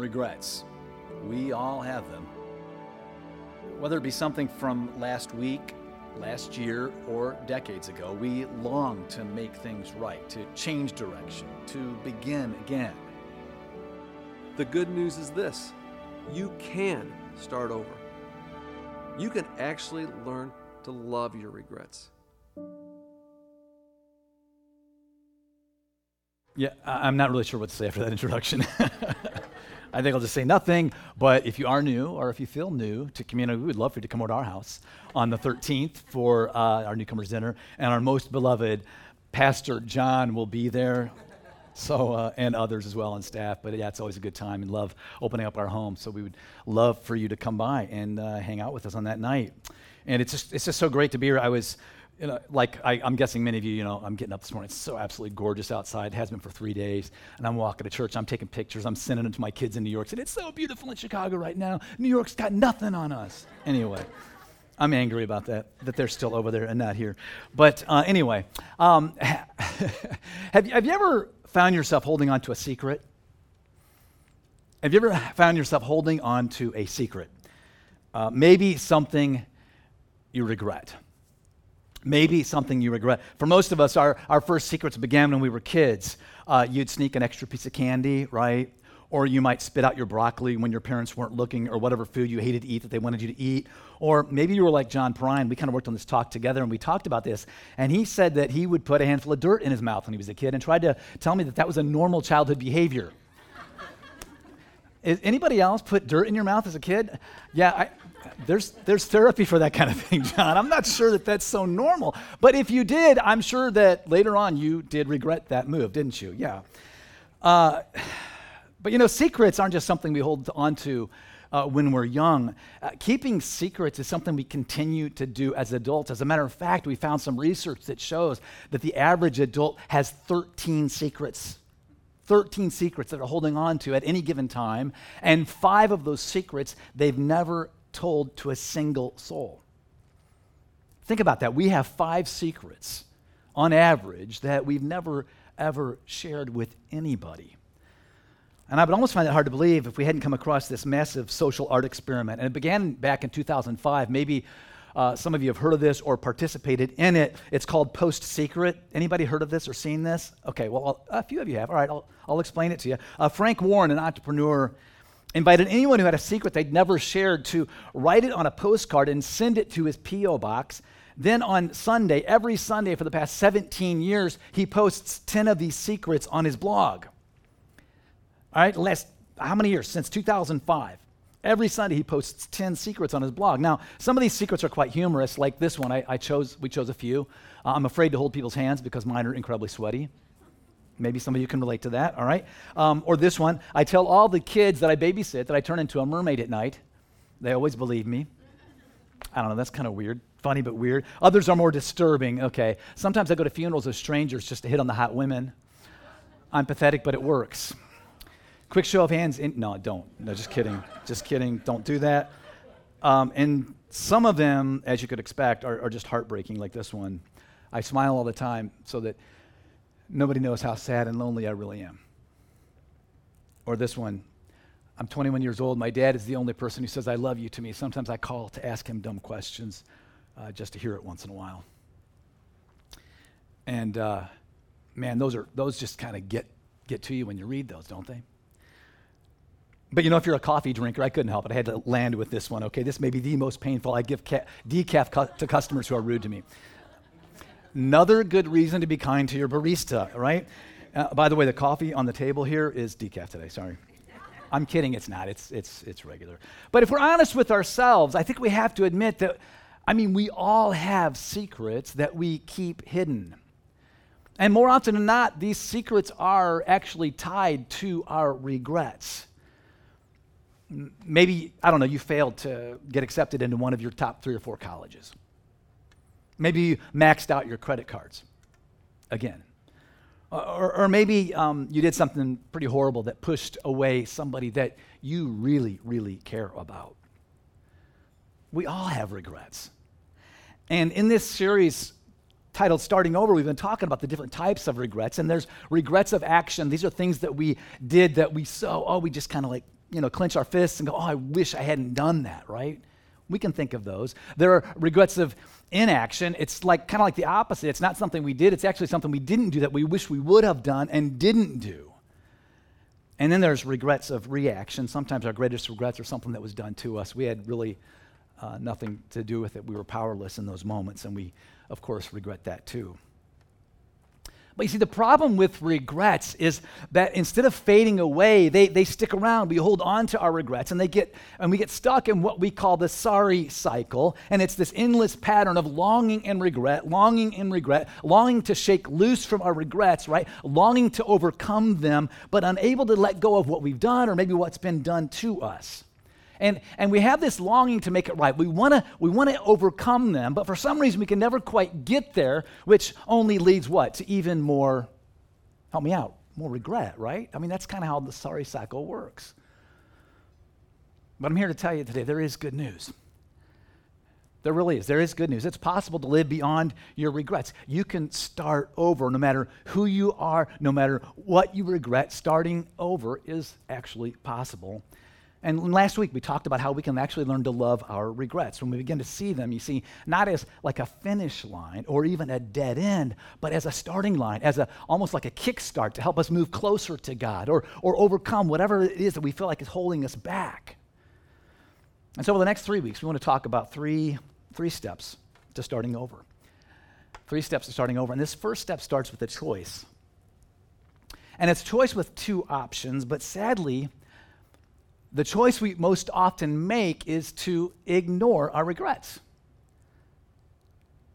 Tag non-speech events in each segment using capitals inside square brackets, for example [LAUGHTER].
regrets. We all have them. Whether it be something from last week, last year, or decades ago, we long to make things right, to change direction, to begin again. The good news is this you can start over. You can actually learn to love your regrets. Yeah, I'm not really sure what to say after that introduction. [LAUGHS] I think I'll just say nothing. But if you are new or if you feel new to community, we would love for you to come over to our house on the 13th for uh, our newcomers dinner. And our most beloved Pastor John will be there. So, uh, and others as well on staff. But yeah, it's always a good time and love opening up our home. So we would love for you to come by and uh, hang out with us on that night. And it's just, it's just so great to be here. I was you know, like I, am guessing many of you, you know, I'm getting up this morning. It's so absolutely gorgeous outside. It has been for three days. And I'm walking to church. I'm taking pictures. I'm sending them to my kids in New York. It's so beautiful in Chicago right now. New York's got nothing on us. Anyway, I'm angry about that, that they're still over there and not here. But uh, anyway, um, [LAUGHS] have, you, have you ever found yourself holding on to a secret? Have you ever found yourself holding on to a secret? Uh, maybe something you regret maybe something you regret. For most of us, our, our first secrets began when we were kids. Uh, you'd sneak an extra piece of candy, right? Or you might spit out your broccoli when your parents weren't looking, or whatever food you hated to eat that they wanted you to eat. Or maybe you were like John Prine. We kind of worked on this talk together and we talked about this. And he said that he would put a handful of dirt in his mouth when he was a kid and tried to tell me that that was a normal childhood behavior. [LAUGHS] Is anybody else put dirt in your mouth as a kid? Yeah, I, there's, there's therapy for that kind of thing, John. I'm not sure that that's so normal. But if you did, I'm sure that later on you did regret that move, didn't you? Yeah. Uh, but you know, secrets aren't just something we hold on to uh, when we're young. Uh, keeping secrets is something we continue to do as adults. As a matter of fact, we found some research that shows that the average adult has 13 secrets. 13 secrets that they're holding on to at any given time, and five of those secrets they've never told to a single soul. Think about that. We have five secrets on average that we've never, ever shared with anybody. And I would almost find it hard to believe if we hadn't come across this massive social art experiment. And it began back in 2005. Maybe uh, some of you have heard of this or participated in it. It's called Post Secret. Anybody heard of this or seen this? Okay, well, I'll, a few of you have. All right, I'll, I'll explain it to you. Uh, Frank Warren, an entrepreneur, invited anyone who had a secret they'd never shared to write it on a postcard and send it to his P.O. box. Then on Sunday, every Sunday for the past 17 years, he posts 10 of these secrets on his blog. All right, last how many years? Since 2005. Every Sunday he posts 10 secrets on his blog. Now, some of these secrets are quite humorous, like this one. I, I chose, we chose a few. Uh, I'm afraid to hold people's hands because mine are incredibly sweaty. Maybe some of you can relate to that, all right? Um, or this one I tell all the kids that I babysit that I turn into a mermaid at night. They always believe me. I don't know, that's kind of weird. Funny, but weird. Others are more disturbing. Okay. Sometimes I go to funerals of strangers just to hit on the hot women. I'm pathetic, but it works. Quick show of hands. In, no, don't. No, just kidding. Just kidding. Don't do that. Um, and some of them, as you could expect, are, are just heartbreaking, like this one. I smile all the time so that Nobody knows how sad and lonely I really am. Or this one I'm 21 years old. My dad is the only person who says, I love you to me. Sometimes I call to ask him dumb questions uh, just to hear it once in a while. And uh, man, those, are, those just kind of get, get to you when you read those, don't they? But you know, if you're a coffee drinker, I couldn't help it. I had to land with this one. Okay, this may be the most painful. I give ca- decaf cu- to customers who are rude to me. Another good reason to be kind to your barista, right? Uh, by the way, the coffee on the table here is decaf today. Sorry. I'm kidding, it's not. It's, it's, it's regular. But if we're honest with ourselves, I think we have to admit that, I mean, we all have secrets that we keep hidden. And more often than not, these secrets are actually tied to our regrets. Maybe, I don't know, you failed to get accepted into one of your top three or four colleges. Maybe you maxed out your credit cards again. Or, or maybe um, you did something pretty horrible that pushed away somebody that you really, really care about. We all have regrets. And in this series titled Starting Over, we've been talking about the different types of regrets. And there's regrets of action. These are things that we did that we so, oh, we just kind of like you know, clench our fists and go, oh, I wish I hadn't done that, right? We can think of those. There are regrets of inaction. It's like kind of like the opposite. It's not something we did, it's actually something we didn't do that we wish we would have done and didn't do. And then there's regrets of reaction. Sometimes our greatest regrets are something that was done to us. We had really uh, nothing to do with it. We were powerless in those moments, and we, of course, regret that too. But you see, the problem with regrets is that instead of fading away, they, they stick around. We hold on to our regrets and they get and we get stuck in what we call the sorry cycle. And it's this endless pattern of longing and regret, longing and regret, longing to shake loose from our regrets, right? Longing to overcome them, but unable to let go of what we've done or maybe what's been done to us. And, and we have this longing to make it right. We want to we wanna overcome them, but for some reason we can never quite get there, which only leads what? To even more, help me out, more regret, right? I mean, that's kind of how the sorry cycle works. But I'm here to tell you today there is good news. There really is. There is good news. It's possible to live beyond your regrets. You can start over no matter who you are, no matter what you regret. Starting over is actually possible. And last week we talked about how we can actually learn to love our regrets. When we begin to see them, you see, not as like a finish line or even a dead end, but as a starting line, as a almost like a kickstart to help us move closer to God or, or overcome whatever it is that we feel like is holding us back. And so, over the next three weeks, we want to talk about three, three steps to starting over. Three steps to starting over. And this first step starts with a choice. And it's choice with two options, but sadly, the choice we most often make is to ignore our regrets.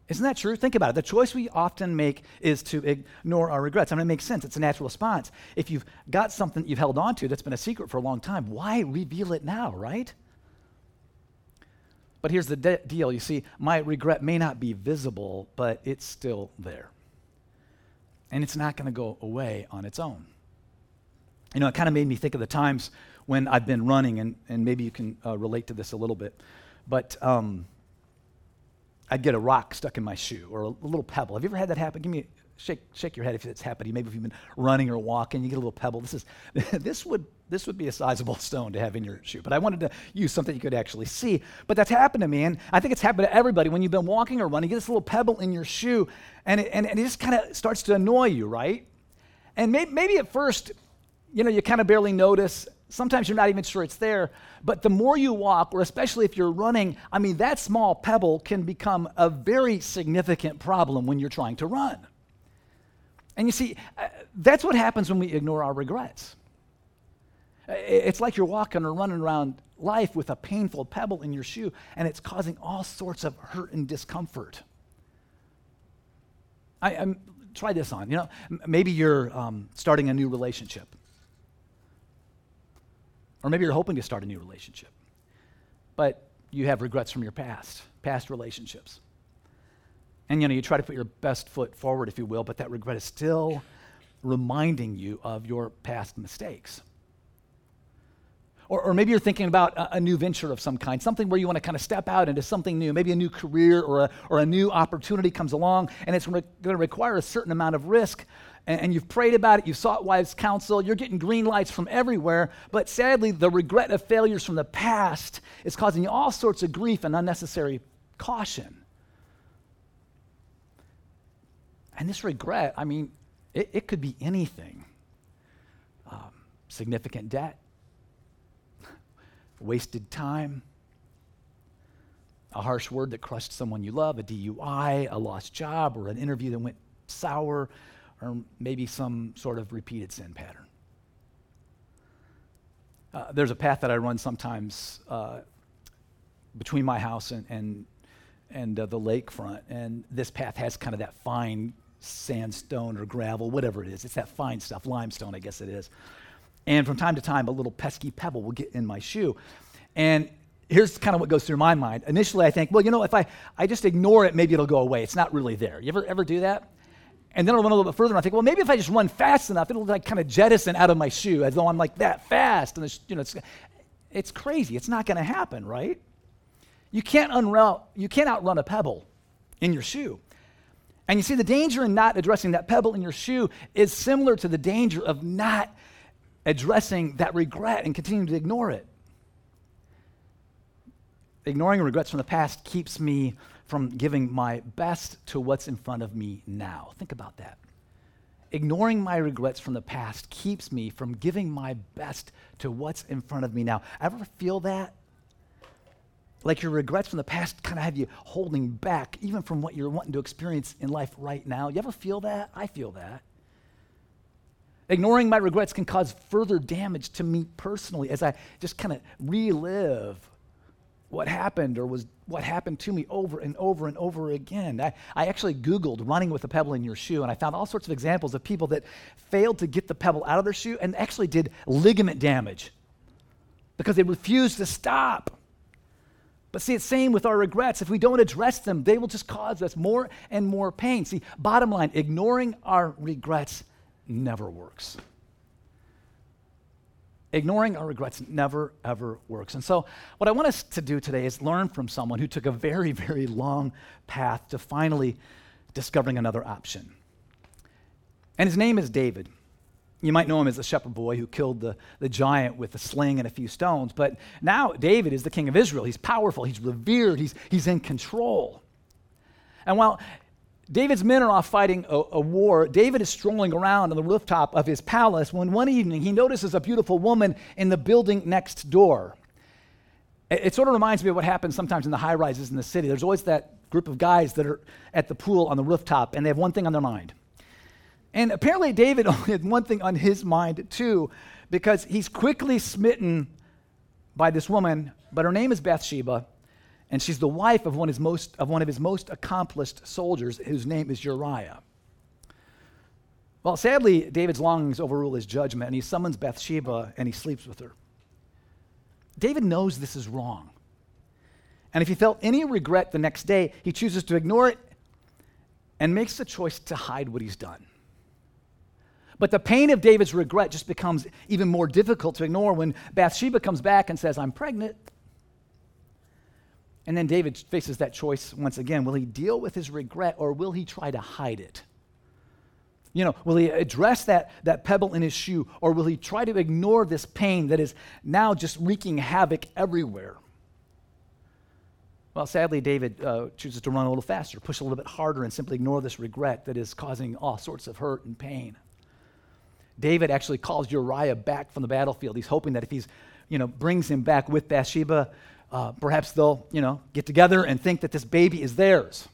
Isn't that true? Think about it. The choice we often make is to ignore our regrets. I mean, it makes sense. It's a natural response. If you've got something that you've held on to that's been a secret for a long time, why reveal it now, right? But here's the de- deal you see, my regret may not be visible, but it's still there. And it's not going to go away on its own. You know, it kind of made me think of the times when I've been running, and, and maybe you can uh, relate to this a little bit. But um, I'd get a rock stuck in my shoe or a, a, little pebble. Have you ever had that happen? Give me shake shake your head if it's happened. Maybe if you've been running or walking, you get a little pebble. This is [LAUGHS] this would this would be a sizable stone to have in your shoe. But I wanted to use something you could actually see. But that's happened to me, and I think it's happened to everybody. When you've been walking or running, you get this little pebble in your shoe, and it, and, and it just kind of starts to annoy you, right? And maybe, maybe at first, you know, you kind of barely notice. Sometimes you're not even sure it's there. But the more you walk, or especially if you're running, I mean, that small pebble can become a very significant problem when you're trying to run. And you see, uh, that's what happens when we ignore our regrets. It's like you're walking or running around life with a painful pebble in your shoe, and it's causing all sorts of hurt and discomfort. I, I'm, try this on. You know, maybe you're um, starting a new relationship or maybe you're hoping to start a new relationship, but you have regrets from your past, past relationships. And you know, you try to put your best foot forward, if you will, but that regret is still reminding you of your past mistakes. Or, or maybe you're thinking about a, a, new venture of some kind, something where you want to kind of step out into something new, maybe a new career or a, or a new opportunity comes along, and it's re- going to require a certain amount of risk and, and you've prayed about it, you've sought wise counsel, you're getting green lights from everywhere, but sadly, the regret of failures from the past is causing you all sorts of grief and unnecessary caution. And this regret, I mean, it, it could be anything um, significant debt, wasted time, a harsh word that crushed someone you love, a DUI, a lost job, or an interview that went sour, or maybe some sort of repeated sin pattern. Uh, there's a path that I run sometimes uh, between my house and, and, and uh, the lakefront, and this path has kind of that fine sandstone or gravel, whatever it is. It's that fine stuff, limestone, I guess it is. And from time to time, a little pesky pebble will get in my shoe. And here's kind of what goes through my mind. Initially, I think, well, you know, if I, I just ignore it, maybe it'll go away. It's not really there. You ever, ever do that? And then I run a little bit further and I think, well, maybe if I just run fast enough, it'll like kind of jettison out of my shoe as though I'm like that fast. And it's, you know, it's, it's crazy. It's not going to happen, right? You can't, unrun, you can't outrun a pebble in your shoe. And you see, the danger in not addressing that pebble in your shoe is similar to the danger of not addressing that regret and continuing to ignore it. Ignoring regrets from the past keeps me from giving my best to what's in front of me now. Think about that. Ignoring my regrets from the past keeps me from giving my best to what's in front of me now. Ever feel that? Like your regrets from the past kind of have you holding back, even from what you're wanting to experience in life right now. You ever feel that? I feel that. Ignoring my regrets can cause further damage to me personally as I just kind of relive what happened or was what happened to me over and over and over again. I, I actually Googled running with a pebble in your shoe, and I found all sorts of examples of people that failed to get the pebble out of their shoe and actually did ligament damage because they refused to stop. But see, it's same with our regrets. If we don't address them, they will just cause us more and more pain. See, bottom line, ignoring our regrets never works. Ignoring our regrets never, ever works. And so, what I want us to do today is learn from someone who took a very, very long path to finally discovering another option. And his name is David. You might know him as the shepherd boy who killed the, the giant with a sling and a few stones. But now David is the king of Israel. He's powerful, he's revered, he's, he's in control. And while David's men are off fighting a, a, war. David is strolling around on the rooftop of his palace when one evening he notices a beautiful woman in the building next door. It, it sort of reminds me of what happens sometimes in the high rises in the city. There's always that group of guys that are at the pool on the rooftop and they have one thing on their mind. And apparently, David [LAUGHS] only had one thing on his mind too, because he's quickly smitten by this woman, but her name is Bathsheba and she's the wife of one, of most, of one of his most accomplished soldiers, whose name is Uriah. Well, sadly, David's longings overrule his judgment, and he summons Bathsheba and he sleeps with her. David knows this is wrong. And if he felt any regret the next day, he chooses to ignore it and makes the choice to hide what he's done. But the pain of David's regret just becomes even more difficult to ignore when Bathsheba comes back and says, I'm pregnant. And then David faces that choice once again. Will he deal with his regret or will he try to hide it? You know, will he address that, that pebble in his shoe or will he try to ignore this pain that is now just wreaking havoc everywhere? Well, sadly, David uh, chooses to run a little faster, push a little bit harder, and simply ignore this regret that is causing all sorts of hurt and pain. David actually calls Uriah back from the battlefield. He's hoping that if he's, you know, brings him back with Bathsheba, uh, perhaps they'll, you know, get together and think that this baby is theirs.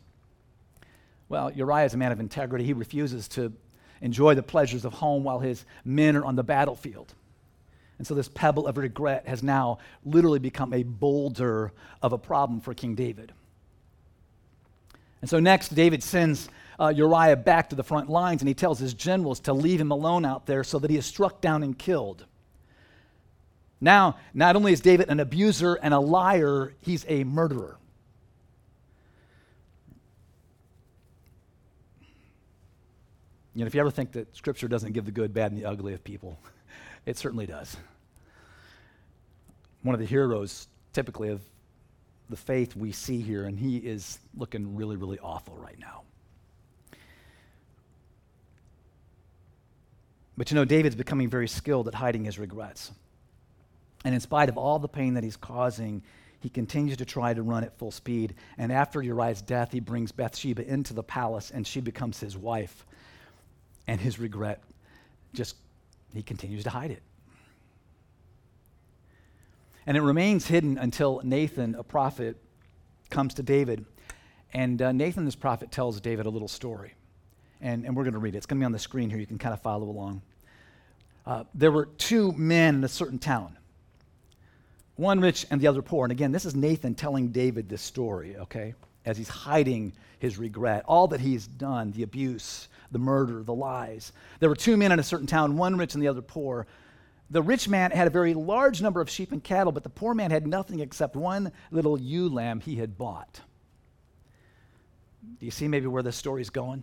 Well, Uriah is a man of integrity. He refuses to enjoy the pleasures of home while his men are on the battlefield. And so this pebble of regret has now literally become a boulder of a problem for King David. And so next, David sends uh, Uriah back to the front lines and he tells his generals to leave him alone out there so that he is struck down and killed. Now, not only is David an abuser and a liar, he's a murderer. You know, if you ever think that Scripture doesn't give the good, bad, and the ugly of people, [LAUGHS] it certainly does. One of the heroes, typically, of the faith we see here, and he is looking really, really awful right now. But you know, David's becoming very skilled at hiding his regrets. And in spite of all the pain that he's causing, he continues to try to run at full speed. And after Uriah's death, he brings Bathsheba into the palace and she becomes his wife. And his regret just, he continues to hide it. And it remains hidden until Nathan, a prophet, comes to David. And uh, Nathan, this prophet, tells David a little story. And, and we're going to read it. It's going to be on the screen here. You can kind of follow along. Uh, there were two men in a certain town one rich and the other poor. And again, this is Nathan telling David this story, okay, as he's hiding his regret, all that he's done the abuse, the murder, the lies. There were two men in a certain town, one rich and the other poor. The rich man had a very large number of sheep and cattle, but the poor man had nothing except one little ewe lamb he had bought. Do you see maybe where this story's going?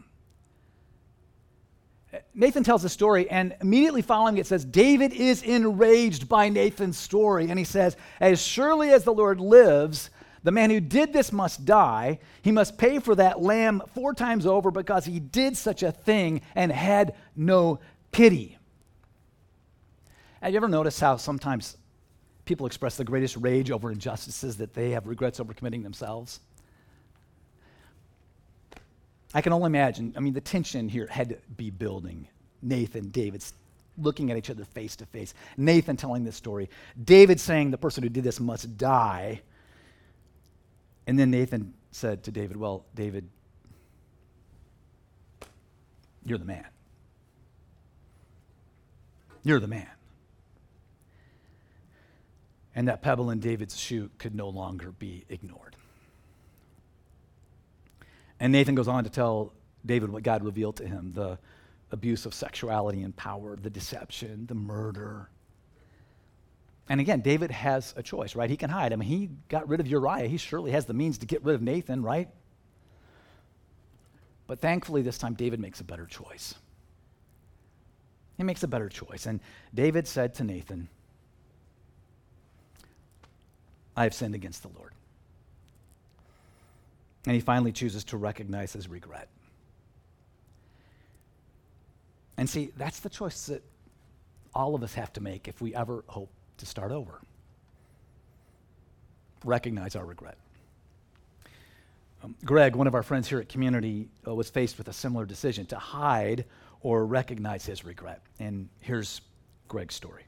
Nathan tells the story, and immediately following it says, David is enraged by Nathan's story. And he says, As surely as the Lord lives, the man who did this must die. He must pay for that lamb four times over because he did such a thing and had no pity. Have you ever noticed how sometimes people express the greatest rage over injustices that they have regrets over committing themselves? I can only imagine. I mean, the tension here had to be building. Nathan, David looking at each other face to face. Nathan telling this story. David saying the person who did this must die. And then Nathan said to David, Well, David, you're the man. You're the man. And that pebble in David's shoe could no longer be ignored. And Nathan goes on to tell David what God revealed to him the abuse of sexuality and power, the deception, the murder. And again, David has a choice, right? He can hide. I mean, he got rid of Uriah. He surely has the means to get rid of Nathan, right? But thankfully, this time, David makes a better choice. He makes a better choice. And David said to Nathan, I have sinned against the Lord. And he finally chooses to recognize his regret. And see, that's the choice that all of us have to make if we ever hope to start over. Recognize our regret. Um, Greg, one of our friends here at Community, uh, was faced with a similar decision to hide or recognize his regret. And here's Greg's story.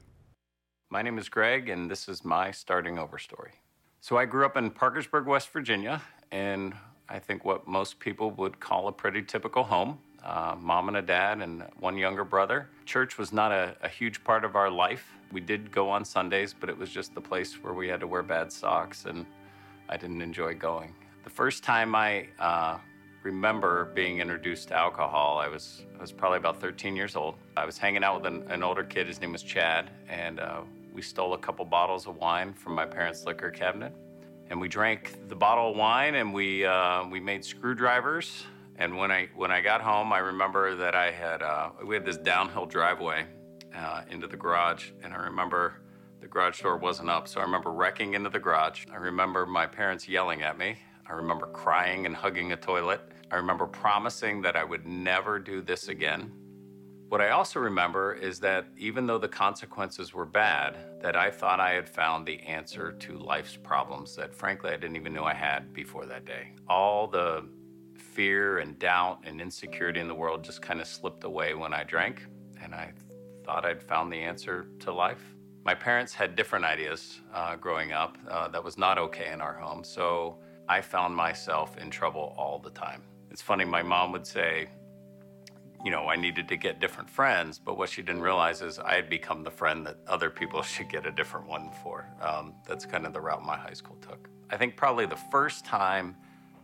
My name is Greg, and this is my starting over story. So I grew up in Parkersburg, West Virginia, in I think what most people would call a pretty typical home. Uh, mom and a dad and one younger brother. Church was not a, a, huge part of our life. We did go on Sundays, but it was just the place where we had to wear bad socks, and I didn't enjoy going. The first time I uh, remember being introduced to alcohol, I was I was probably about 13 years old. I was hanging out with an, an older kid. His name was Chad, and uh, we stole a couple bottles of wine from my parents' liquor cabinet and we drank the bottle of wine and we uh, we made screwdrivers. And when I when I got home, I remember that I had uh, we had this downhill driveway uh, into the garage, and I remember the garage door wasn't up, so I remember wrecking into the garage. I remember my parents yelling at me. I remember crying and hugging a toilet. I remember promising that I would never do this again. What I also remember is that even though the consequences were bad, that I thought I had found the answer to life's problems that frankly I didn't even know I had before that day. All the fear and doubt and insecurity in the world just kind of slipped away when I drank, and I thought I'd found the answer to life. My parents had different ideas uh, growing up. Uh, that was not okay in our home, so I found myself in trouble all the time. It's funny, my mom would say, you know, I needed to get different friends, but what she didn't realize is I had become the friend that other people [LAUGHS] should get a different one for. Um, that's kind of the route my high school took. I think probably the first time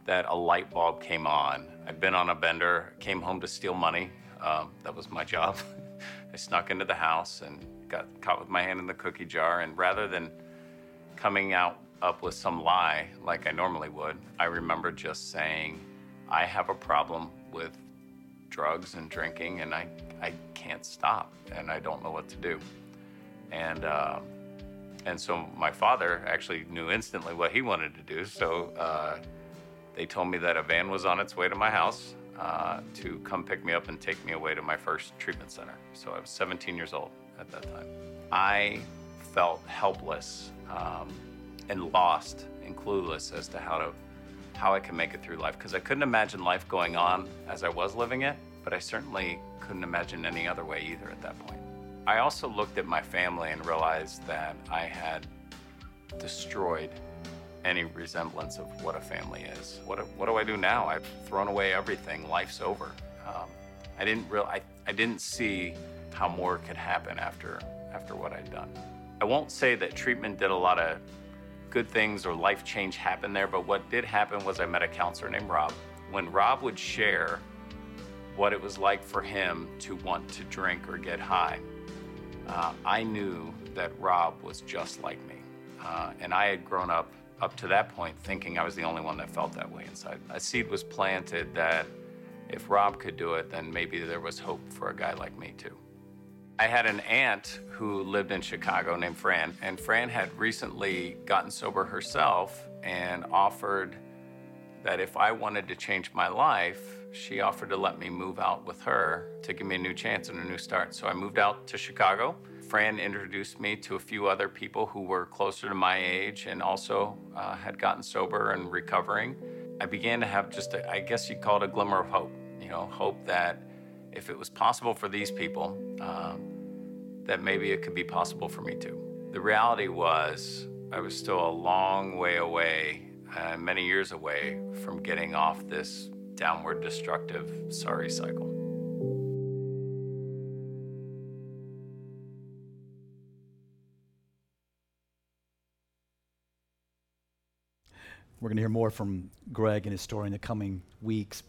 that a light bulb came on, I'd been on a bender, came home to steal money. Um, that was my job. [LAUGHS] I snuck into the house and got caught with my hand in the cookie jar. And rather than coming out up with some lie like I normally would, I remember just saying, I have a problem with drugs and drinking, and I, I can't stop, and I don't know what to do. And, uh, and so my father actually knew instantly what he wanted to do. So uh, they told me that a van was on its way to my house uh, to come pick me up and take me away to my first treatment center. So I was 17 years old at that time. I felt helpless um, and lost and clueless as to how to how I can make it through life because I couldn't imagine life going on as I was living it, but I certainly couldn't imagine any other way either at that point. I also looked at my family and realized that I had destroyed any resemblance of what a family is. What, what do I do now? I've thrown away everything. Life's over. Um, I didn't real I, I didn't see how more could happen after after what I'd done. I won't say that treatment did a lot of good things or life change happened there, but what did happen was I met a counselor named Rob. When Rob would share what it was like for him to want to drink or get high, uh, I knew that Rob was just like me. Uh, and I had grown up up to that point thinking I was the only one that felt that way inside. A seed was planted that if Rob could do it, then maybe there was hope for a guy like me too. I had an aunt who lived in Chicago named Fran, and Fran had recently gotten sober herself and offered that if I wanted to change my life, she offered to let me move out with her to give me a new chance and a new start. So I moved out to Chicago. Fran introduced me to a few other people who were closer to my age and also uh, had gotten sober and recovering. I began to have just, a, I guess you'd call it a glimmer of hope. You know, hope that if it was possible for these people, um, that maybe it could be possible for me too. The reality was, I was still a long way away, uh, many years away from getting off this downward destructive sorry cycle. We're going to hear more from Greg and his story in the coming weeks.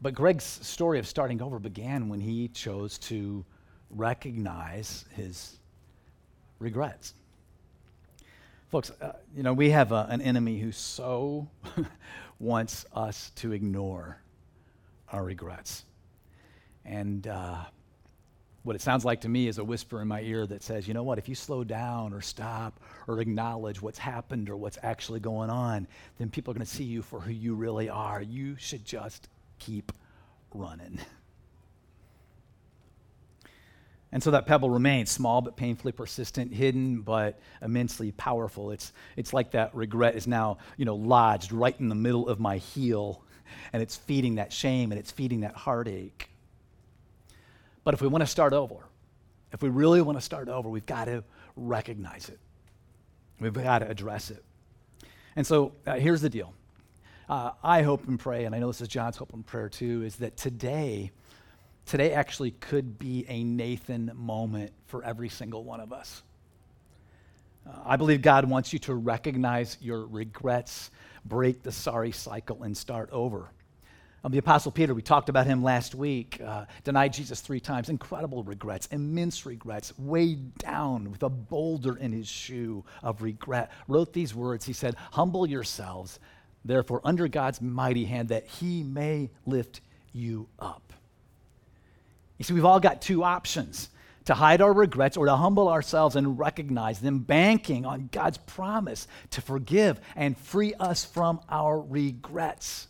But Greg's story of starting over began when he chose to recognize his regrets. Folks, uh, you know, we have a, an enemy who so [LAUGHS] wants us to ignore our regrets. And uh, what it sounds like to me is a whisper in my ear that says, you know what, if you slow down or stop or acknowledge what's happened or what's actually going on, then people are going to see you for who you really are. You should just keep running. [LAUGHS] And so that pebble remains small but painfully persistent, hidden but immensely powerful. It's, it's like that regret is now, you know, lodged right in the middle of my heel, and it's feeding that shame and it's feeding that heartache. But if we want to start over, if we really want to start over, we've got to recognize it. We've got to address it. And so uh, here's the deal. Uh, I hope and pray, and I know this is John's hope and prayer too, is that today, today actually could be a Nathan moment for every single one of us. Uh, I believe God wants you to recognize your regrets, break the sorry cycle, and start over. Um, the Apostle Peter, we talked about him last week, uh, denied Jesus three times. Incredible regrets, immense regrets, weighed down with a boulder in his shoe of regret. Wrote these words. He said, Humble yourselves, therefore, under God's mighty hand, that he may lift you up. You see, we've all got two options to hide our regrets or to humble ourselves and recognize them, banking on God's promise to forgive and free us from our regrets.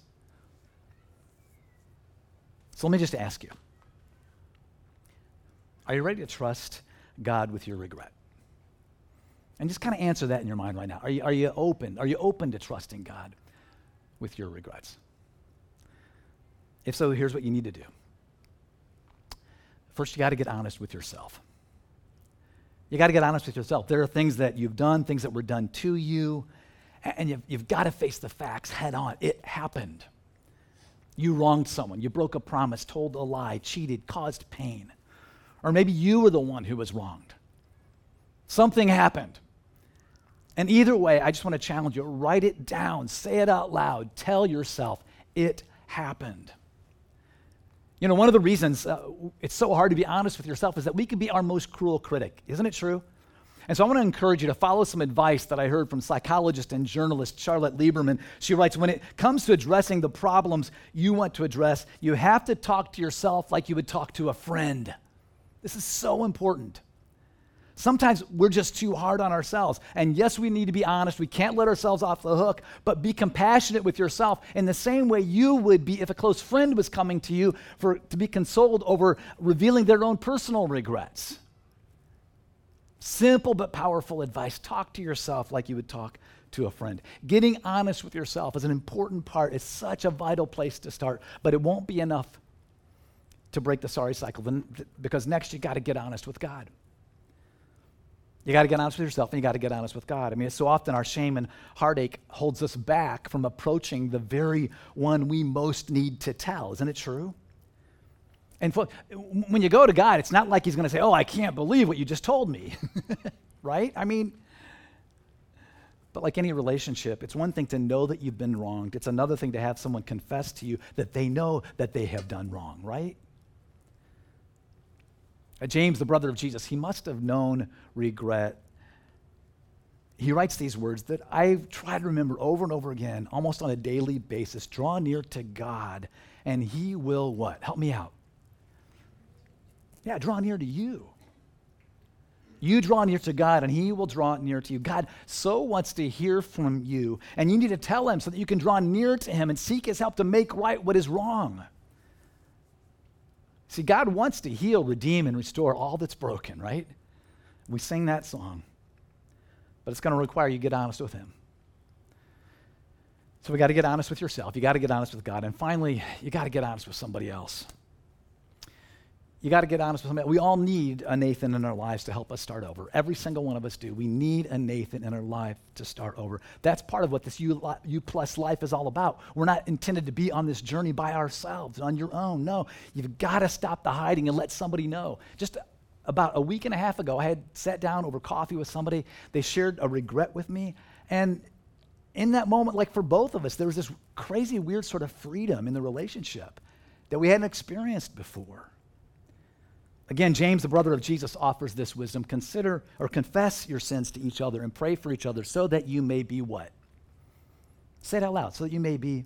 So let me just ask you Are you ready to trust God with your regret? And just kind of answer that in your mind right now. Are you, are you open? Are you open to trusting God with your regrets? If so, here's what you need to do. First, you got to get honest with yourself. You got to get honest with yourself. There are things that you've done, things that were done to you, and you've, you've got to face the facts head on. It happened. You wronged someone, you broke a promise, told a lie, cheated, caused pain. Or maybe you were the one who was wronged. Something happened. And either way, I just want to challenge you write it down, say it out loud, tell yourself it happened. You know, one of the reasons uh, it's so hard to be honest with yourself is that we can be our most cruel critic. Isn't it true? And so I want to encourage you to follow some advice that I heard from psychologist and journalist Charlotte Lieberman. She writes When it comes to addressing the problems you want to address, you have to talk to yourself like you would talk to a friend. This is so important. Sometimes we're just too hard on ourselves. And yes, we need to be honest. We can't let ourselves off the hook, but be compassionate with yourself in the same way you would be if a close friend was coming to you for, to be consoled over revealing their own personal regrets. Simple but powerful advice. Talk to yourself like you would talk to a friend. Getting honest with yourself is an important part. It's such a vital place to start, but it won't be enough to break the sorry cycle because next you got to get honest with God. You got to get honest with yourself and you got to get honest with God. I mean, so often our shame and heartache holds us back from approaching the very one we most need to tell. Isn't it true? And for, when you go to God, it's not like He's going to say, Oh, I can't believe what you just told me. [LAUGHS] right? I mean, but like any relationship, it's one thing to know that you've been wronged, it's another thing to have someone confess to you that they know that they have done wrong, right? Uh, James, the brother of Jesus, he must have known regret he writes these words that I try to remember over and over again, almost on a daily basis. Draw near to God, and he will what? Help me out. Yeah, draw near to you. You draw near to God, and He will draw near to you. God so wants to hear from you, and you need to tell Him so that you can draw near to Him and seek His help to make right what is wrong. See, God wants to heal, redeem, and restore all that's broken, right? We sing that song, but it's going to require you get honest with Him. So we got to get honest with yourself. You got to get honest with God. And finally, you got to get honest with somebody else you got to get honest with somebody. We all need a Nathan in our lives to help us start over. Every single one of us do. We need a Nathan in our life to start over. That's part of what this U, U plus life is all about. We're not intended to be on this journey by ourselves, on your own. No, you've got to stop the hiding and let somebody know. Just about a week and a half ago, I had sat down over coffee with somebody. They shared a regret with me. And in that moment, like for both of us, there was this crazy, weird sort of freedom in the relationship that we hadn't experienced before. Again, James, the brother of Jesus, offers this wisdom. Consider or confess your sins to each other and pray for each other so that you may be what? Say it out loud. So that you may be,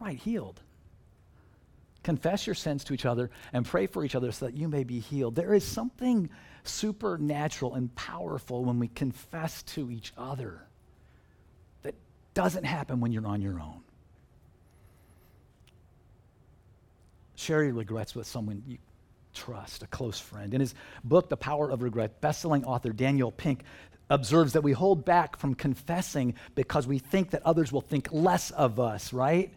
right, healed. Confess your sins to each other and pray for each other so that you may be healed. There is something supernatural and powerful when we confess to each other that doesn't happen when you're on your own. Share your regrets with someone you trust, a close friend. In his book, The Power of Regret, bestselling author Daniel Pink observes that we hold back from confessing because we think that others will think less of us, right?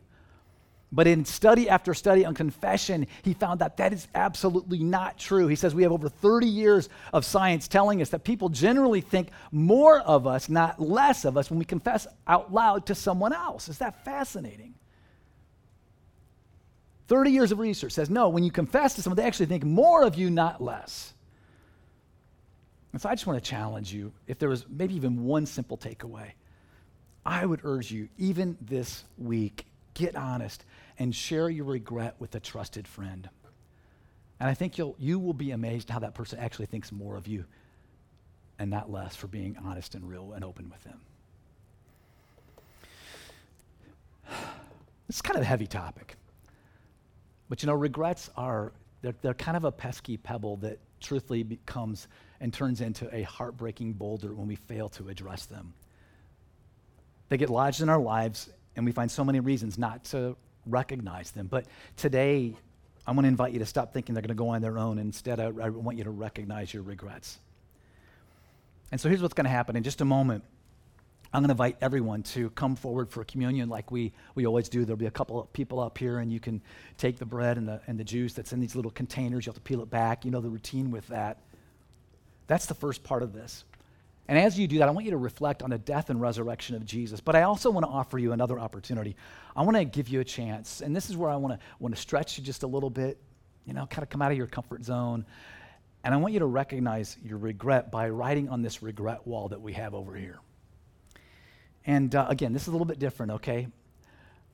But in study after study on confession, he found that that is absolutely not true. He says we have over 30 years of science telling us that people generally think more of us, not less of us, when we confess out loud to someone else. Is that fascinating? 30 years of research says no, when you confess to someone, they actually think more of you, not less. And so I just want to challenge you if there was maybe even one simple takeaway. I would urge you, even this week, get honest and share your regret with a trusted friend. And I think you'll, you will be amazed how that person actually thinks more of you and not less for being honest and real and open with them. [SIGHS] It's kind of a heavy topic. But you know, regrets are, they're, they're kind of a pesky pebble that truthfully becomes and turns into a heartbreaking boulder when we fail to address them. They get lodged in our lives, and we find so many reasons not to recognize them. But today, I want to invite you to stop thinking they're going to go on their own. Instead, I, I want you to recognize your regrets. And so here's what's going to happen in just a moment. I'm going to invite everyone to come forward for communion like we, we always do. There'll be a couple of people up here, and you can take the bread and the, and the juice that's in these little containers. You have to peel it back. You know the routine with that. That's the first part of this. And as you do that, I want you to reflect on the death and resurrection of Jesus. But I also want to offer you another opportunity. I want to give you a chance, and this is where I want to, want to stretch you just a little bit, you know, kind of come out of your comfort zone. And I want you to recognize your regret by writing on this regret wall that we have over here. And uh, again, this is a little bit different, okay?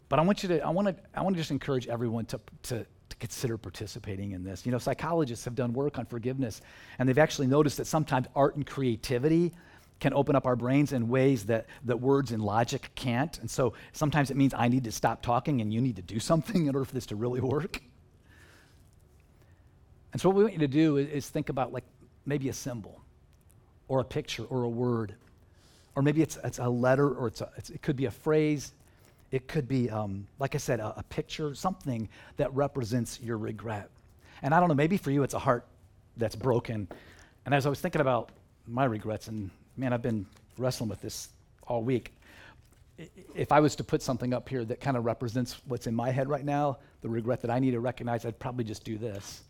But I want you to, I want to, I want to just encourage everyone to, to, to consider participating in this. You know, psychologists have done work on forgiveness, and they've actually noticed that sometimes art and creativity can open up our brains in ways that, that words and logic can't. And so sometimes it means I need to stop talking and you need to do [LAUGHS] something in order for this to really work. And so what we want you to do is, is think about like maybe a symbol or a picture or a word or maybe it's, it's a letter, or it's, a, it's it could be a phrase. It could be, um, like I said, a, a picture, something that represents your regret. And I don't know, maybe for you it's a heart that's broken. And as I was thinking about my regrets, and man, I've been wrestling with this all week. If I was to put something up here that kind of represents what's in my head right now, the regret that I need to recognize, I'd probably just do this.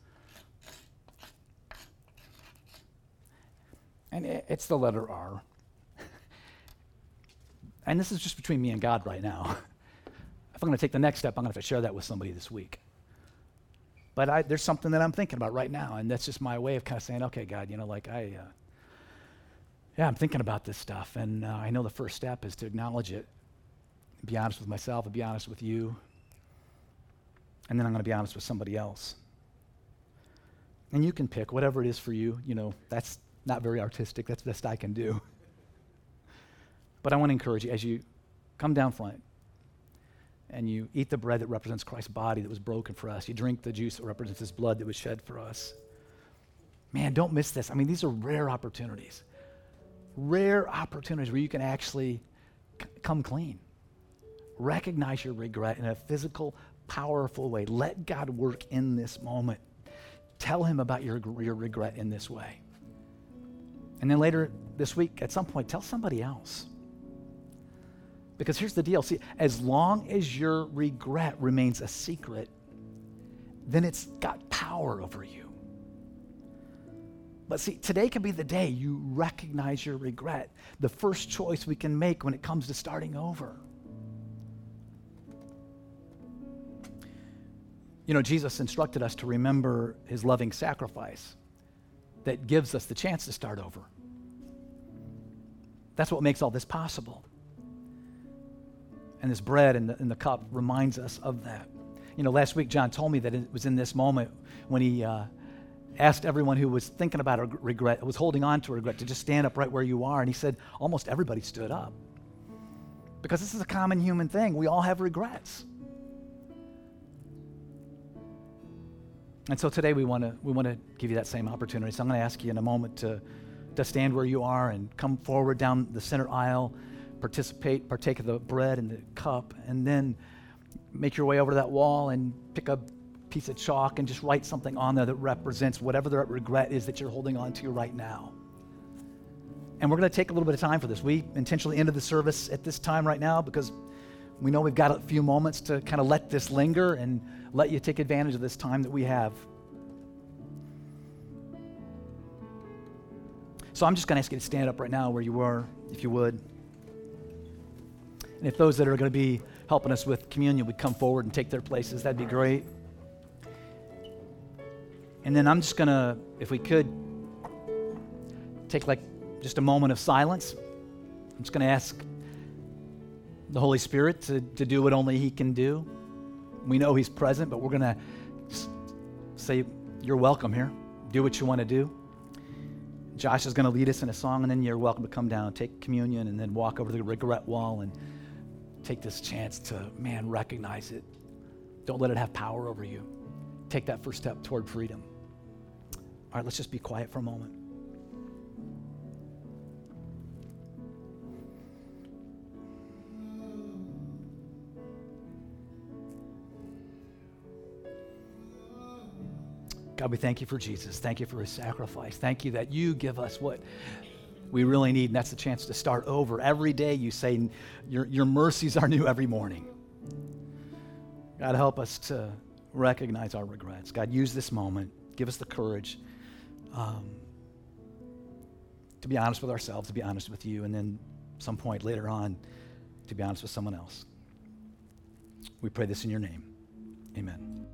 And it's the letter R. And this is just between me and God right now. [LAUGHS] if I'm going to take the next step, I'm going to have to share that with somebody this week. But I, there's something that I'm thinking about right now, and that's just my way of kind of saying, okay, God, you know, like I, uh, yeah, I'm thinking about this stuff, and uh, I know the first step is to acknowledge it, be honest with myself, and be honest with you, and then I'm going to be honest with somebody else. And you can pick whatever it is for you. You know, that's not very artistic. That's the best I can do. But I want to encourage you as you come down front and you eat the bread that represents Christ's body that was broken for us, you drink the juice that represents his blood that was shed for us. Man, don't miss this. I mean, these are rare opportunities. Rare opportunities where you can actually c- come clean. Recognize your regret in a physical, powerful way. Let God work in this moment. Tell him about your, your regret in this way. And then later this week, at some point, tell somebody else. Because here's the deal see, as long as your regret remains a secret, then it's got power over you. But see, today can be the day you recognize your regret, the first choice we can make when it comes to starting over. You know, Jesus instructed us to remember his loving sacrifice that gives us the chance to start over. That's what makes all this possible. And this bread and the, and the cup reminds us of that. You know, last week John told me that it was in this moment when he uh, asked everyone who was thinking about a regret, was holding on to a regret, to just stand up right where you are. And he said almost everybody stood up. Because this is a common human thing. We all have regrets. And so today we want to we want to give you that same opportunity. So I'm going to ask you in a moment to to stand where you are and come forward down the center aisle, participate, partake of the bread and the cup, and then make your way over to that wall and pick a piece of chalk and just write something on there that represents whatever the regret is that you're holding on to right now. And we're going to take a little bit of time for this. We intentionally ended the service at this time right now because we know we've got a few moments to kind of let this linger and let you take advantage of this time that we have. So I'm just going to ask you to stand up right now where you were, if you would. And if those that are going to be helping us with communion would come forward and take their places, that'd be great. And then I'm just going to, if we could, take like just a moment of silence. I'm just going to ask the Holy Spirit to, to do what only He can do. We know He's present, but we're going to say, You're welcome here. Do what you want to do. Josh is going to lead us in a song, and then you're welcome to come down, take communion, and then walk over the regret wall and take this chance to, man, recognize it. Don't let it have power over you. Take that first step toward freedom. All right, let's just be quiet for a moment. God, we thank you for Jesus. Thank you for his sacrifice. Thank you that you give us what we really need, and that's the chance to start over. Every day you say, Your, your mercies are new every morning. God, help us to recognize our regrets. God, use this moment. Give us the courage um, to be honest with ourselves, to be honest with you, and then some point later on, to be honest with someone else. We pray this in your name. Amen.